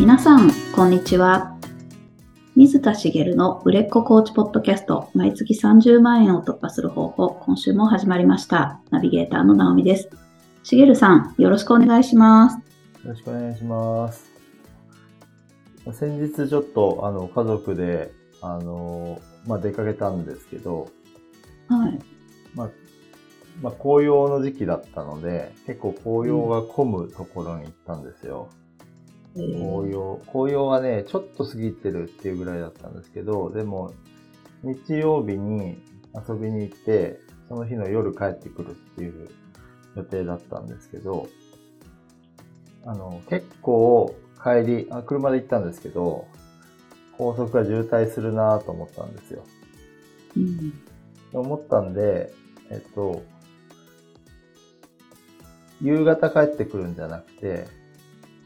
皆さん、こんにちは。水田茂の売れっ子コーチポッドキャスト、毎月30万円を突破する方法、今週も始まりました。ナビゲーターの直美です。茂さん、よろしくお願いします。よろしくお願いします。先日ちょっと、あの、家族で、あの、まあ、出かけたんですけど、はい。まあ、まあ、紅葉の時期だったので、結構紅葉が混むところに行ったんですよ。えー紅葉、紅葉はね、ちょっと過ぎてるっていうぐらいだったんですけど、でも、日曜日に遊びに行って、その日の夜帰ってくるっていう予定だったんですけど、あの、結構帰り、あ車で行ったんですけど、高速が渋滞するなと思ったんですよ。うん。思ったんで、えっと、夕方帰ってくるんじゃなくて、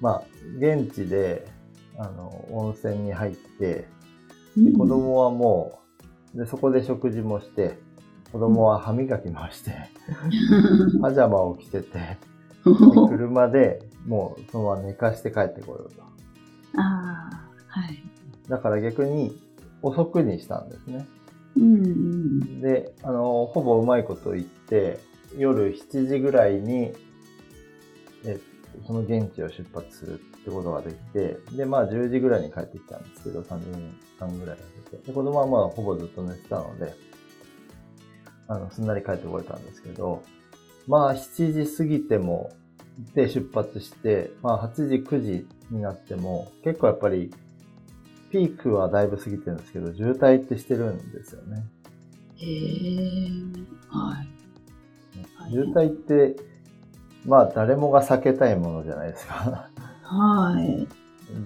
まあ、現地で、あの、温泉に入って、で子供はもう、で、そこで食事もして、子供は歯磨きもして、パジャマを着てて、で 車でもうそのまま寝かして帰ってこようと。ああ、はい。だから逆に遅くにしたんですね。うんうん。で、あの、ほぼうまいこと言って、夜7時ぐらいに、えその現地を出発するってことができて、で、まあ10時ぐらいに帰ってきたんですけど、30分間ぐらいかけて。で、子供はまあほぼずっと寝てたので、あの、すんなり帰ってこれたんですけど、まあ7時過ぎても、で出発して、まあ8時、9時になっても、結構やっぱり、ピークはだいぶ過ぎてるんですけど、渋滞ってしてるんですよね。へえはい。渋滞って、まあ誰もが避けたいものじゃないですか。はい。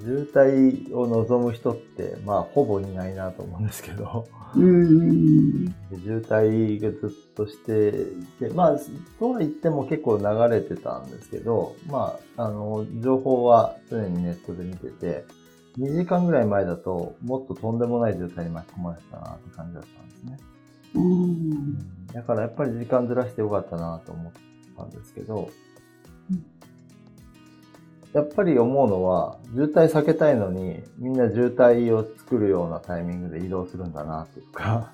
渋滞を望む人って、まあほぼいないなと思うんですけど、うん渋滞がずっとしていて、まあ、とは言っても結構流れてたんですけど、まあ、あの、情報は常にネットで見てて、2時間ぐらい前だともっととんでもない渋滞に巻き込まれてたなって感じだったんですね。うん。だからやっぱり時間ずらしてよかったなと思ったんですけど、うんやっぱり思うのは、渋滞避けたいのに、みんな渋滞を作るようなタイミングで移動するんだな、というか、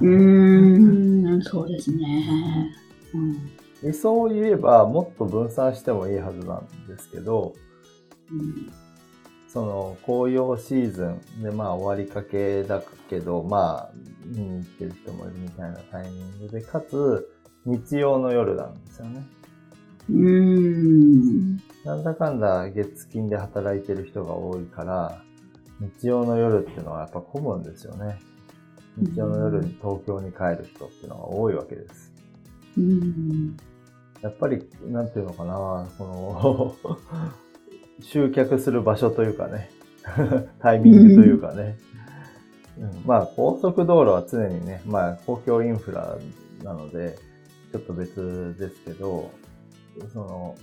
うーん、そうですね。うん理想を言えばもっと分散してもいいはずなんですけど、うんその紅葉シーズンでまあ終わりかけだけど、まあ見に行ってる人もいるみたいなタイミングで、かつ日曜の夜なんですよね。うーん。なんだかんだ月金で働いてる人が多いから、日曜の夜っていうのはやっぱ混むんですよね。日曜の夜に東京に帰る人っていうのが多いわけです。うん。やっぱり、なんていうのかな、この、集客する場所というかね、タイミングというかね。うんまあ、高速道路は常にね、まあ、公共インフラなので、ちょっと別ですけど、その、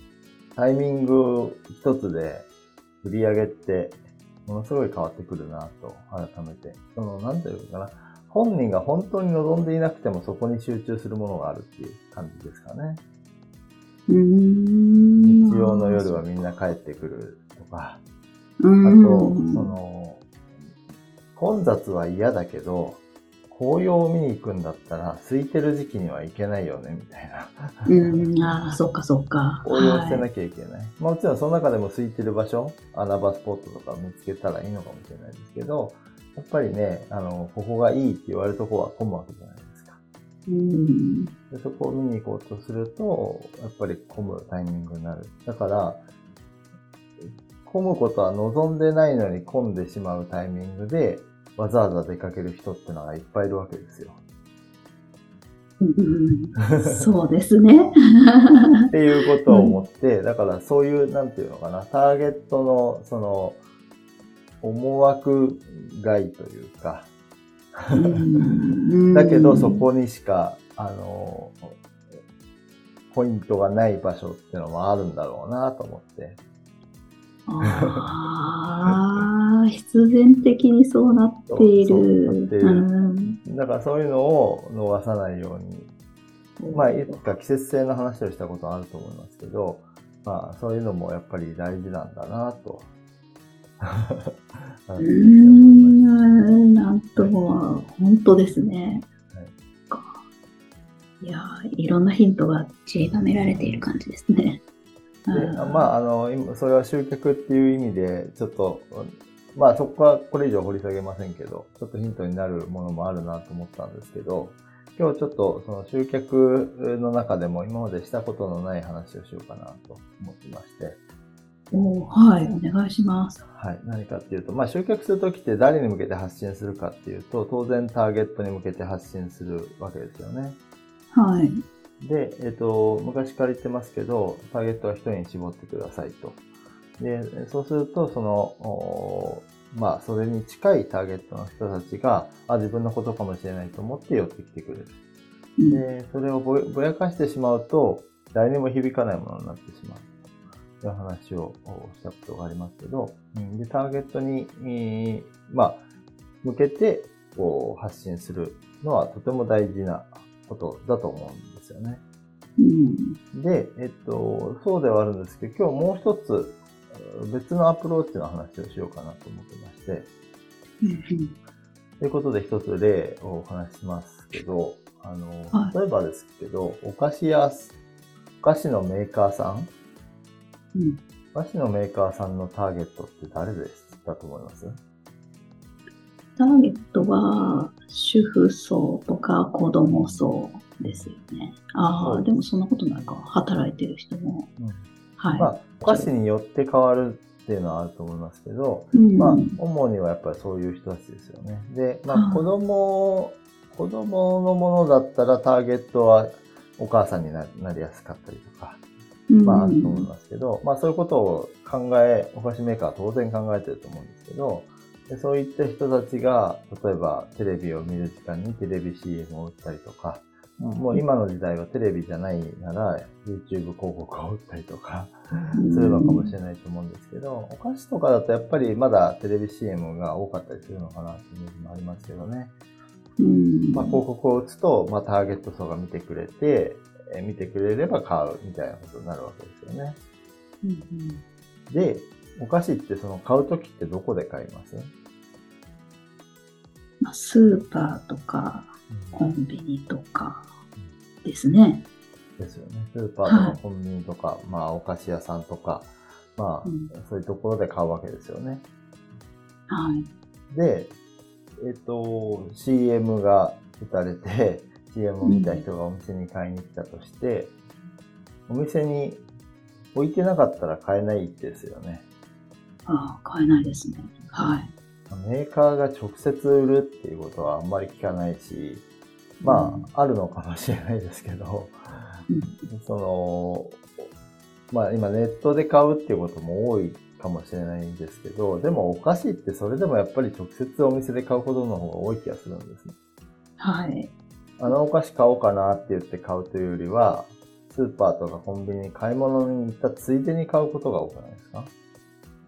タイミング一つで売り上げって、ものすごい変わってくるなと、改めて。その、なんていうのかな、本人が本当に望んでいなくてもそこに集中するものがあるっていう感じですかね。うーん。日曜の夜はみんな帰ってくるとか、うあん、と、その、混雑は嫌だけど、紅葉を見に行くんだったら、空いてる時期には行けないよね、みたいな。うん、ああ、そっかそっか。紅葉してはなきゃいけない。まあもちろんその中でも空いてる場所、穴場スポットとか見つけたらいいのかもしれないですけど、やっぱりね、あの、ここがいいって言われるとこは混むわけじゃないですか。い。うん。でそこを見に行こうとすると、やっぱり混むタイミングになる。だから、混むことは望んでないのに混んでしまうタイミングで、わざわざ出かける人ってのがいっぱいいるわけですよ。うんそうですね。っていうことを思って、だからそういう、なんていうのかな、ターゲットの、その、思惑外というか、うんだけどそこにしか、あの、ポイントがない場所っていうのもあるんだろうなと思って。ああ、必然的にそうなっていそうそうなっる。だからそういうのを逃さないように、まあ、いつか季節性の話をしたことあると思いますけど、まあ、そういうのもやっぱり大事なんだなと。うーん、なんとも、本当ですね。い、やいろんなヒントが散りばめられている感じですね。でまあ、あの、今、それは集客っていう意味で、ちょっと、まあそこはこれ以上掘り下げませんけど、ちょっとヒントになるものもあるなと思ったんですけど、今日ちょっとその集客の中でも今までしたことのない話をしようかなと思ってまして。おはい、お願いします。はい。何かっていうと、まあ集客するときって誰に向けて発信するかっていうと、当然ターゲットに向けて発信するわけですよね。はい。で、えっ、と、昔から言ってますけど、ターゲットは一人に絞ってくださいと。で、そうすると、その、まあ、それに近いターゲットの人たちが、あ、自分のことかもしれないと思って寄ってきてくれる。で、それをぼぼやかしてしまうと、誰にも響かないものになってしまう。という話をしたことがありますけど、で、ターゲットに、まあ、向けて、こう、発信するのはとても大事なことだと思うんですよね。うん、で、えっと、そうではあるんですけど、今日もう一つ別のアプローチの話をしようかなと思ってまして、ということで一つ例をお話ししますけど、あの、例えばですけど、お菓子屋、お菓子のメーカーさん、うん、お菓子のメーカーさんのターゲットって誰でしたと思います？ターゲットは主婦層とか子供層ですよね。ああ、でもそんなことないか。働いてる人も。うんはい。まあ、お菓子によって変わるっていうのはあると思いますけど、うん、まあ、主にはやっぱりそういう人たちですよね。で、まあ、子供、子供のものだったらターゲットはお母さんになりやすかったりとか、まあ、あると思いますけど、まあ、そういうことを考え、お菓子メーカーは当然考えてると思うんですけど、でそういった人たちが、例えばテレビを見る時間にテレビ CM を打ったりとか、もう今の時代はテレビじゃないなら YouTube 広告を打ったりとかするのかもしれないと思うんですけど、お菓子とかだとやっぱりまだテレビ CM が多かったりするのかなっていうイメージもありますけどね。まあ、広告を打つと、まあ、ターゲット層が見てくれて、え見てくれれば買うみたいなことになるわけですよね。で、お菓子ってその買うときってどこで買います？まあ、スーパーとか、コンビニとかですね。ですよね。スーパーとかコンビニとか、はい、まあお菓子屋さんとか、まあ、うん、そういうところで買うわけですよね。はい。で、えっ、と、CM が打たれて、CM を見た人がお店に買いに来たとして、うん、お店に置いてなかったら買えないですよね。ああ、買えないですね。はい。メーカーが直接売るっていうことはあんまり聞かないし、まあ、あるのかもしれないですけど、その、まあ今ネットで買うっていうことも多いかもしれないんですけど、でもお菓子ってそれでもやっぱり直接お店で買うことの方が多い気がするんですね。はい。あのお菓子買おうかなって言って買うというよりは、スーパーとかコンビニに買い物に行ったついでに買うことが多くないですか？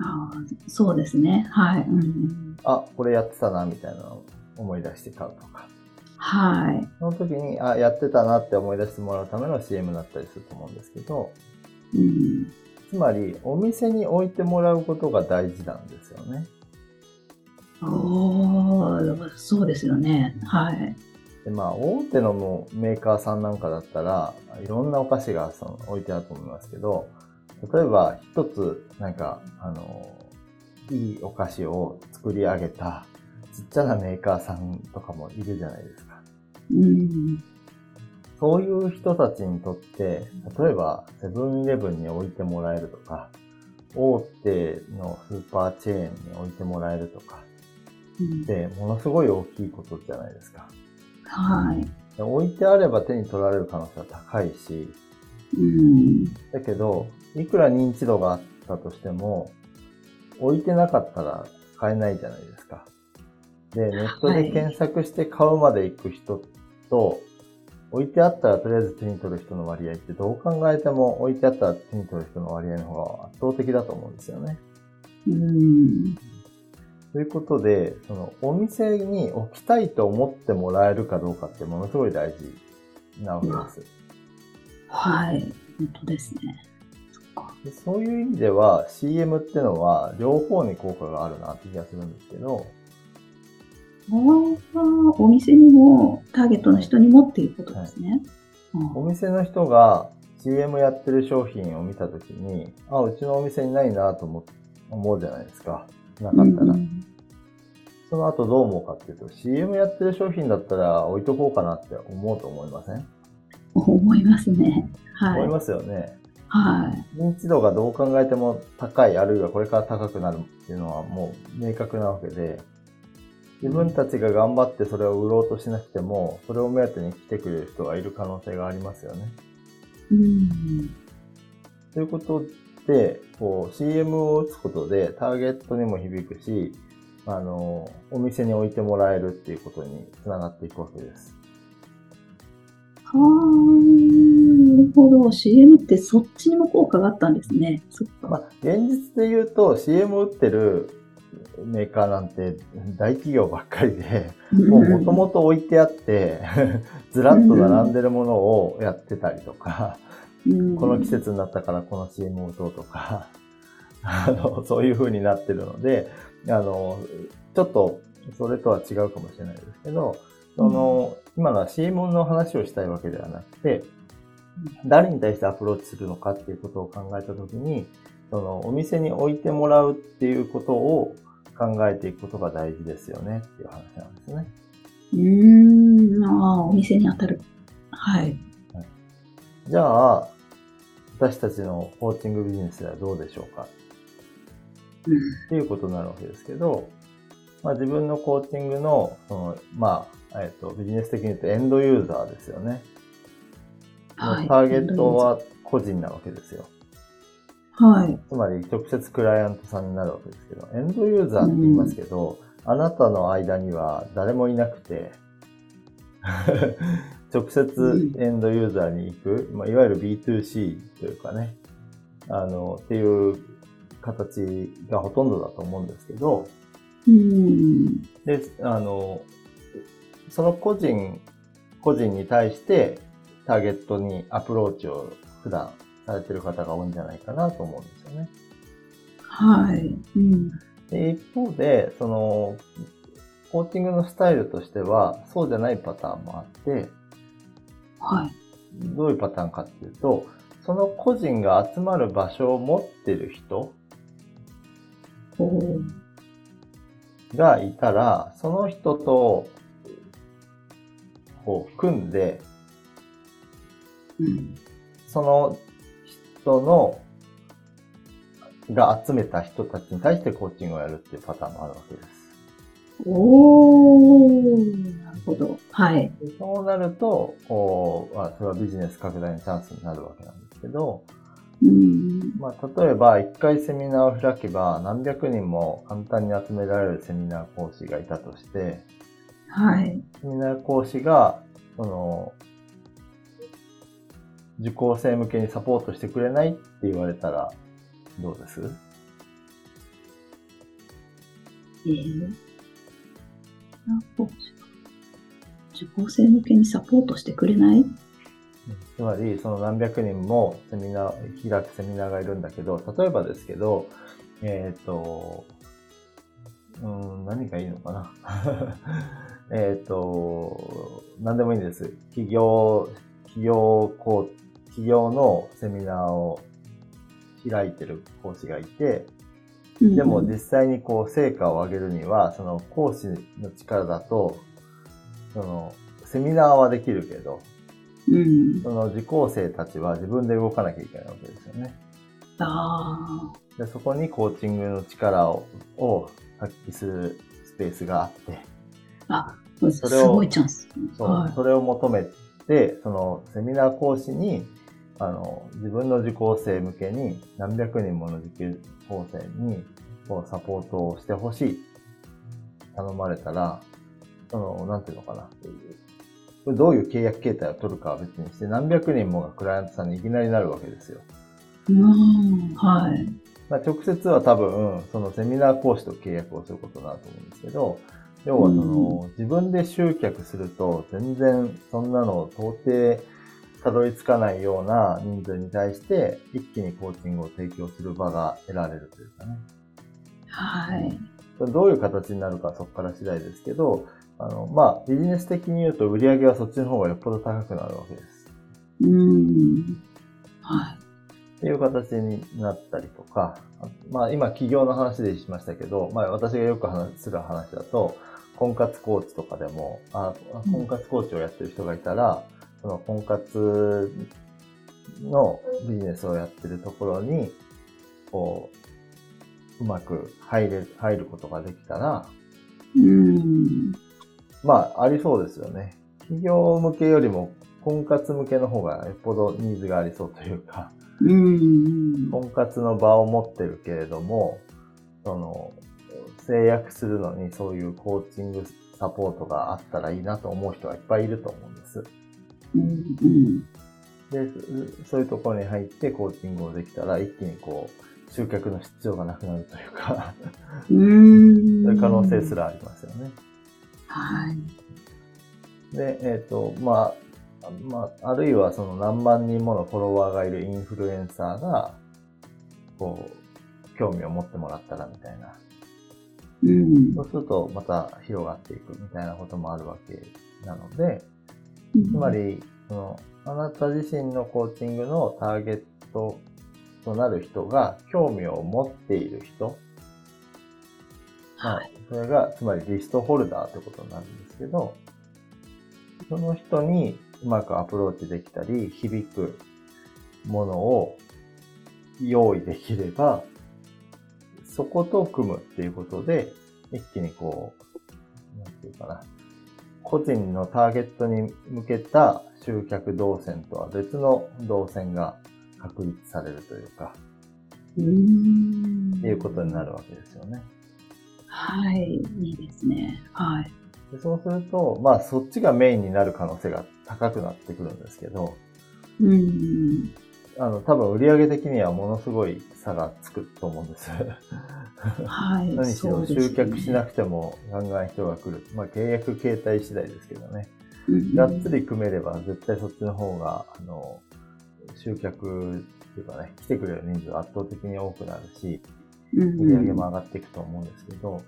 あそうですね。はい。うん、あ、これやってたな、みたいなのを思い出して買うとか。はい。その時に、あ、やってたなって思い出してもらうための CM だったりすると思うんですけど、うん、つまり、お店に置いてもらうことが大事なんですよね。おー、そうですよね。はい。でまあ、大手のメーカーさんなんかだったらいろんなお菓子がその置いてあると思いますけど例えば一つなんかあのいいお菓子を作り上げたちっちゃなメーカーさんとかもいるじゃないですか。うん、そういう人たちにとって、例えばセブンイレブンに置いてもらえるとか、大手のスーパーチェーンに置いてもらえるとか、で、ものすごい大きいことじゃないですか。はい。置いてあれば手に取られる可能性は高いし、うん、だけど、いくら認知度があったとしても、置いてなかったら買えないじゃないですか。で、ネットで検索して買うまで行く人と、はい、置いてあったらとりあえず手に取る人の割合ってどう考えても置いてあったら手に取る人の割合の方が圧倒的だと思うんですよね。うん。ということで、そのお店に置きたいと思ってもらえるかどうかってものすごい大事なわけです。はい。本当ですね。そういう意味では CM っていうのは両方に効果があるなって気がするんですけど、ああ、お店にも、ターゲットの人にもっていうことですね。お店の人が CM やってる商品を見たときに、あ、うちのお店にないなと思思うじゃないですか。なかったら。うんその後どう思うかっていうと、CM やってる商品だったら置いとこうかなって思うと思いません、思いますね。はい。思いますよね。はい。認知度がどう考えても高い、あるいはこれから高くなるっていうのはもう明確なわけで、自分たちが頑張ってそれを売ろうとしなくても、それを目当てに来てくれる人がいる可能性がありますよね。うん。ということで、こう CM を打つことでターゲットにも響くし、あの、お店に置いてもらえるっていうことにつながっていくわけです。はあ、なるほど。CM ってそっちにも効果があったんですね。そっか。まあ、現実で言うと CM を打ってるメーカーなんて大企業ばっかりで、もう元々置いてあって、ずらっと並んでるものをやってたりとか、うんこの季節になったからこの CM を打とうとか、あの、そういう風になってるので、あの、ちょっとそれとは違うかもしれないですけど、その、今のは CM の話をしたいわけではなくて、誰に対してアプローチするのかっていうことを考えたときに、その、お店に置いてもらうっていうことを考えていくことが大事ですよねっていう話なんですね。うーん、ああ、お店に当たる。はい。じゃあ、私たちのコーチングビジネスではどうでしょうか？うんっていうことになるわけですけど、まあ、自分のコーチングの、その、まあ、えっ、と、ビジネス的に言うとエンドユーザーですよね。はい。ターゲットは個人なわけですよ。はい。つまり直接クライアントさんになるわけですけど、エンドユーザーって言いますけど、あなたの間には誰もいなくて、直接エンドユーザーに行く、まあ、いわゆる B2C というかね、あの、っていう形がほとんどだと思うんですけど、うん。で、あの、その個人、個人に対してターゲットにアプローチを普段されてる方が多いんじゃないかなと思うんですよね。はい。うん。で一方で、その、コーチングのスタイルとしては、そうじゃないパターンもあって、はい。どういうパターンかっていうと、その個人が集まる場所を持ってる人がいたら、その人と、こう、組んで、うん。その人の、が集めた人たちに対してコーチングをやるっていうパターンもあるわけです。おーなるほど。はい。でそうなると、こう、まあ、それはビジネス拡大のチャンスになるわけなんですけど、うん。まあ、例えば、一回セミナーを開けば、何百人も簡単に集められるセミナー講師がいたとして、はい。セミナー講師が、その、受講生向けにサポートしてくれないって言われたら、どうです？え受講生向けにサポートしてくれない？つまり、その何百人もセミナー、開くセミナーがいるんだけど、例えばですけど、えっ、と、うーん、何がいいのかな？えっと、何でもいいんです。企業、企業こう、企業のセミナーを開いてる講師がいて、でも実際にこう成果を上げるには、その講師の力だと、そのセミナーはできるけど、うん。その受講生たちは自分で動かなきゃいけないわけですよね。あでそこにコーチングの力をを発揮するスペースがあって、あ。あ、すそれをごいチャンス。そうはい。それを求めて、そのセミナー講師に、あの、自分の受講生向けに何百人もの受講生にこうサポートをしてほしい。頼まれたら、その、なんていうのかなっていう。これどういう契約形態を取るかは別にして、何百人もがクライアントさんにいきなりなるわけですよ。うん。はい。まあ、直接は多分、そのセミナー講師と契約をすることになると思うんですけど、要はその、自分で集客すると、全然そんなの到底たどり着かないような人数に対して、一気にコーチングを提供する場が得られるというかね。はい。それどういう形になるかそこから次第ですけど、あの、まあ、ビジネス的に言うと売り上げはそっちの方がよっぽど高くなるわけです。うん。はい。っていう形になったりとか、まあ今企業の話でしましたけど、まあ私がよく話する話だと、婚活コーチとかでも、あ婚活コーチをやってる人がいたら、その婚活のビジネスをやってるところに、こう、うまく入れ、入ることができたら、うん。まあありそうですよね。企業向けよりも婚活向けの方がよっぽどニーズがありそうというか、うん。婚活の場を持ってるけれども、その、制約するのにそういうコーチングサポートがあったらいいなと思う人はいっぱいいると思うんです。うん。で、そそういうところに入ってコーチングをできたら一気にこう、集客の必要がなくなるというか、うん。そういう可能性すらありますよね。はい。で、えっ、と、まあ、まあ、あるいはその何万人ものフォロワーがいるインフルエンサーが、こう、興味を持ってもらったらみたいな。うんそうするとまた広がっていくみたいなこともあるわけなので、つま、り、その、あなた自身のコーチングのターゲットとなる人が興味を持っている人、まあはい。、それが、つまりリストホルダーってことになるんですけど、その人にうまくアプローチできたり、響くものを用意できれば、そこと組むっていうことで、一気にこう、なんていうかな、個人のターゲットに向けた集客動線とは別の動線が確立されるというか、ういうことになるわけですよね。はい。いいですね。はい。でそうすると、まあそっちがメインになる可能性が高くなってくるんですけど、うん。あの、多分売上的にはものすごい差がつくと思うんです。はい。何しろ集客しなくてもガンガン人が来る。まあ契約形態次第ですけどね。うんがっつり組めれば絶対そっちの方が、あの、集客っていうかね、来てくれる人数は圧倒的に多くなるし、うん売り上げも上がっていくと思うんですけど、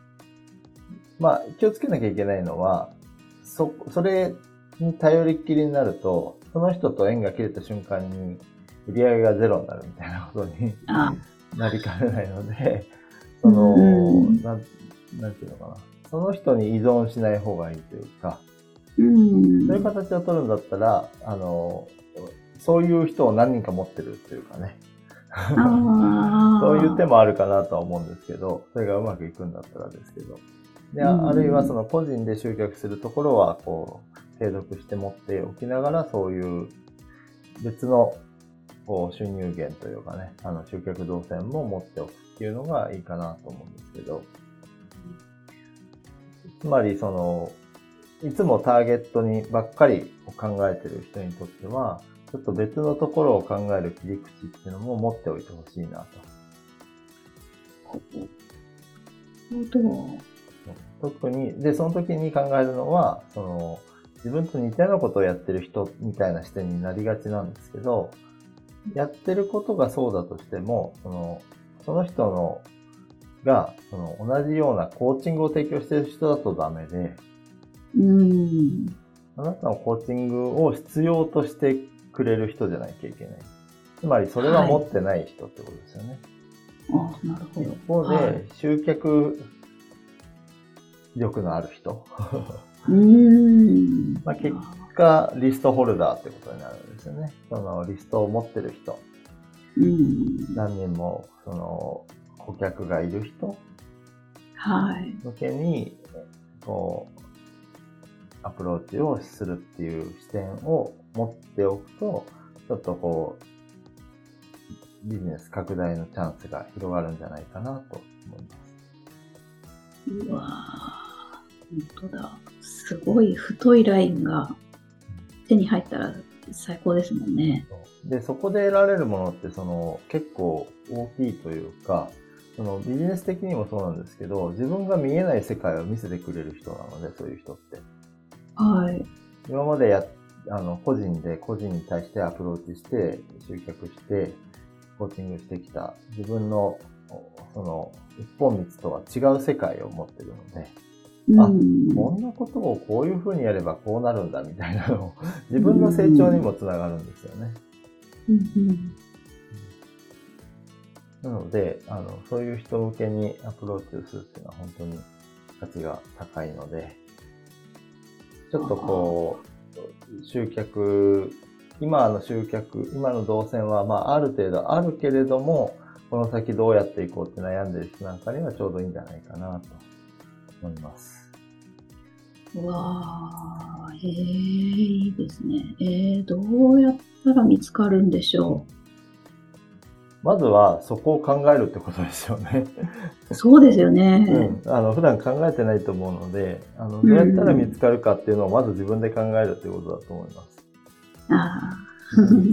まあ気をつけなきゃいけないのは、そ、それに頼りっきりになると、その人と縁が切れた瞬間に売り上げがゼロになるみたいなことにあなりかねないので、その、うんなん、なんていうのかな。その人に依存しない方がいいというか、うん。そういう形を取るんだったら、あの、そういう人を何人か持ってるというかね。そういう手もあるかなとは思うんですけど、それがうまくいくんだったらですけど。で、うんああるいはその個人で集客するところは、こう、継続して持っておきながら、そういう別の、収入源というかね、あの、集客動線も持っておくっていうのがいいかなと思うんですけど、つまり、その、いつもターゲットにばっかり考えてる人にとっては、ちょっと別のところを考える切り口っていうのも持っておいてほしいなと。特に、で、その時に考えるのは、その、自分と似たようなことをやってる人みたいな視点になりがちなんですけど、やってることがそうだとしても、その、その人の、が、その、同じようなコーチングを提供してる人だとダメで、うん。あなたのコーチングを必要としてくれる人じゃなきゃいけない。つまり、それは持ってない人ってことですよね。あなるほど。一方で、はい集客力のある人。うん。まあ結がリストホルダーってことになるんですよね。そのリストを持ってる人、うん。何人もその顧客がいる人はい。向けに、こう、アプローチをするっていう視点を持っておくと、ちょっとこう、ビジネス拡大のチャンスが広がるんじゃないかなと思います。うわぁ本当だ。すごい太いラインが手に入ったら最高ですもんね。で、そこで得られるものって、その、結構大きいというか、そのビジネス的にもそうなんですけど、自分が見えない世界を見せてくれる人なので、そういう人って。はい。今までや、あの、個人で個人に対してアプローチして、集客して、コーチングしてきた自分の、その、一本道とは違う世界を持ってるので、あうん。こんなことをこういうふうにやればこうなるんだみたいなのを、自分の成長にもつながるんですよね。なので、あの、そういう人向けにアプローチをするっていうのは本当に価値が高いので、ちょっとこう、集客、今の集客、今の動線は、まあ、ある程度あるけれども、この先どうやっていこうって悩んでる人なんかにはちょうどいいんじゃないかなと思います。うわー、えー、いいですね。えー、どうやったら見つかるんでしょまずはそこを考えるってことですよね。う。そうですよね。うん、あの普段考えてないと思うのであの、どうやったら見つかるかっていうのをまず自分で考えるっていうことだと思います。あ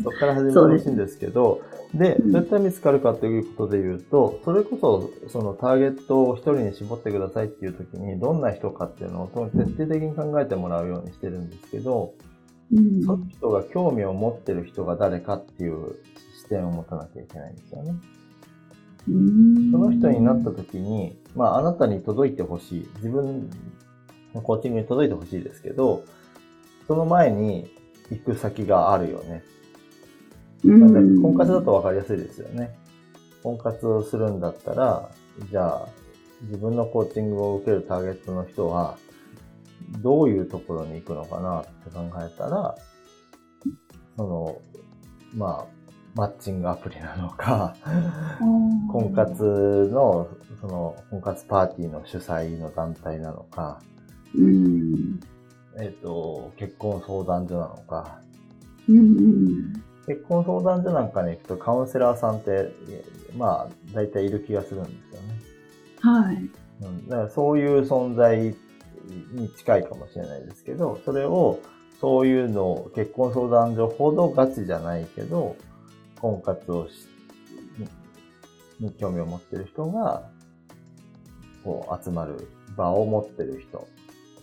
そこから始めてほしいんですけど、で、うんどうやったら見つかるかということで言うと、それこそ、そのターゲットを一人に絞ってくださいっていう時に、どんな人かっていうのを徹底的に考えてもらうようにしてるんですけど、ーうんその人が興味を持ってる人が誰かっていう視点を持たなきゃいけないんですよね。うんその人になった時に、まあ、あなたに届いてほしい。自分のコーチングに届いてほしいですけど、その前に行く先があるよね。なんで婚活だと分かりやすいですよね。婚活をするんだったら、じゃあ、自分のコーチングを受けるターゲットの人は、どういうところに行くのかなって考えたら、その、まあ、マッチングアプリなのか、婚活の、その、婚活パーティーの主催の団体なのか、うん。えっ、と、結婚相談所なのか、うん。結婚相談所なんかに行くとカウンセラーさんって、まあ、大体いる気がするんですよね。はい。うん、だからそういう存在に近いかもしれないですけど、それを、そういうのを結婚相談所ほどガチじゃないけど、婚活をし、にに興味を持ってる人が、こう集まる場を持ってる人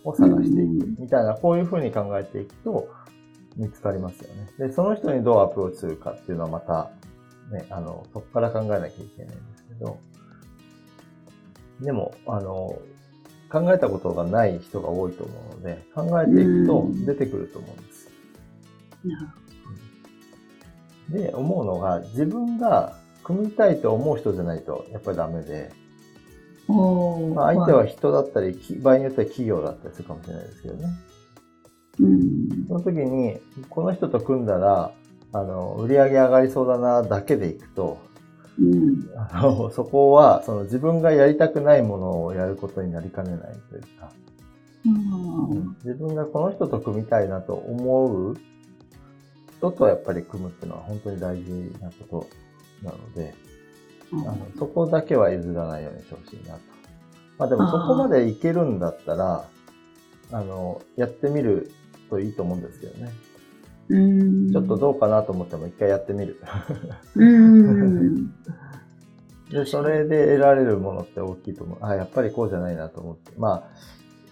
を探していくみたいな、こういうふうに考えていくと見つかりますよね。で、その人にどうアプローチするかっていうのはまた、ね、あの、そこから考えなきゃいけないんですけど、でも、あの、考えたことがない人が多いと思うので、考えていくと出てくると思うんです。で、思うのが、自分が組みたいと思う人じゃないと、やっぱりダメで、まあ、相手は人だったり、き場合によっては企業だったりするかもしれないですけどね。うん。その時に、この人と組んだら、あの、売り上げ上がりそうだな、だけでいくと、うん。あの、そこは、その自分がやりたくないものをやることになりかねないというか、うん自分がこの人と組みたいなと思う人とやっぱり組むっていうのは本当に大事なことなので、あのそこだけは譲らないようにしてほしいなと。まあでもそこまでいけるんだったら、あの、やってみるといいと思うんですけどね。うん。ちょっとどうかなと思っても一回やってみる。うん。で、それで得られるものって大きいと思う。あ、やっぱりこうじゃないなと思って。まあ、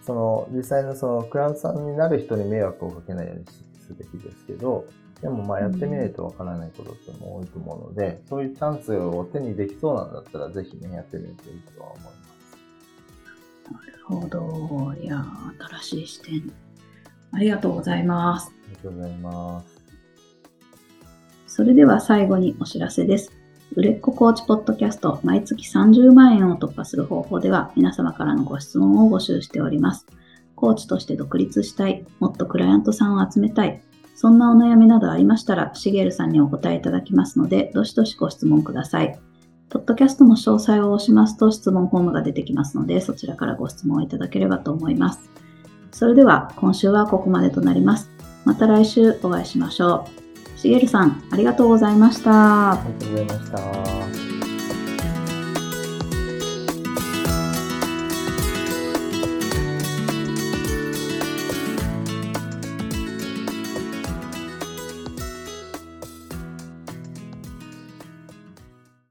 その、実際のその、クライアントさんになる人に迷惑をかけないようにすべきですけど、でもまあやってみないとわからないことっても多いと思うので、そういうチャンスを手にできそうなんだったら、ぜひね、やってみるといいとは思います。なるほど。いやー、新しい視点。ありがとうございます。ありがとうございます。それでは最後にお知らせです。売れっ子コーチポッドキャスト毎月30万円を突破する方法では皆様からのご質問を募集しております。コーチとして独立したい、もっとクライアントさんを集めたい、そんなお悩みなどありましたら、しげるさんにお答えいただきますので、どしどしご質問ください。ポッドキャストの詳細を押しますと質問フォームが出てきますので、そちらからご質問いただければと思います。それでは今週はここまでとなります。また来週お会いしましょう。しげるさん、ありがとうございました。ありがとうございました。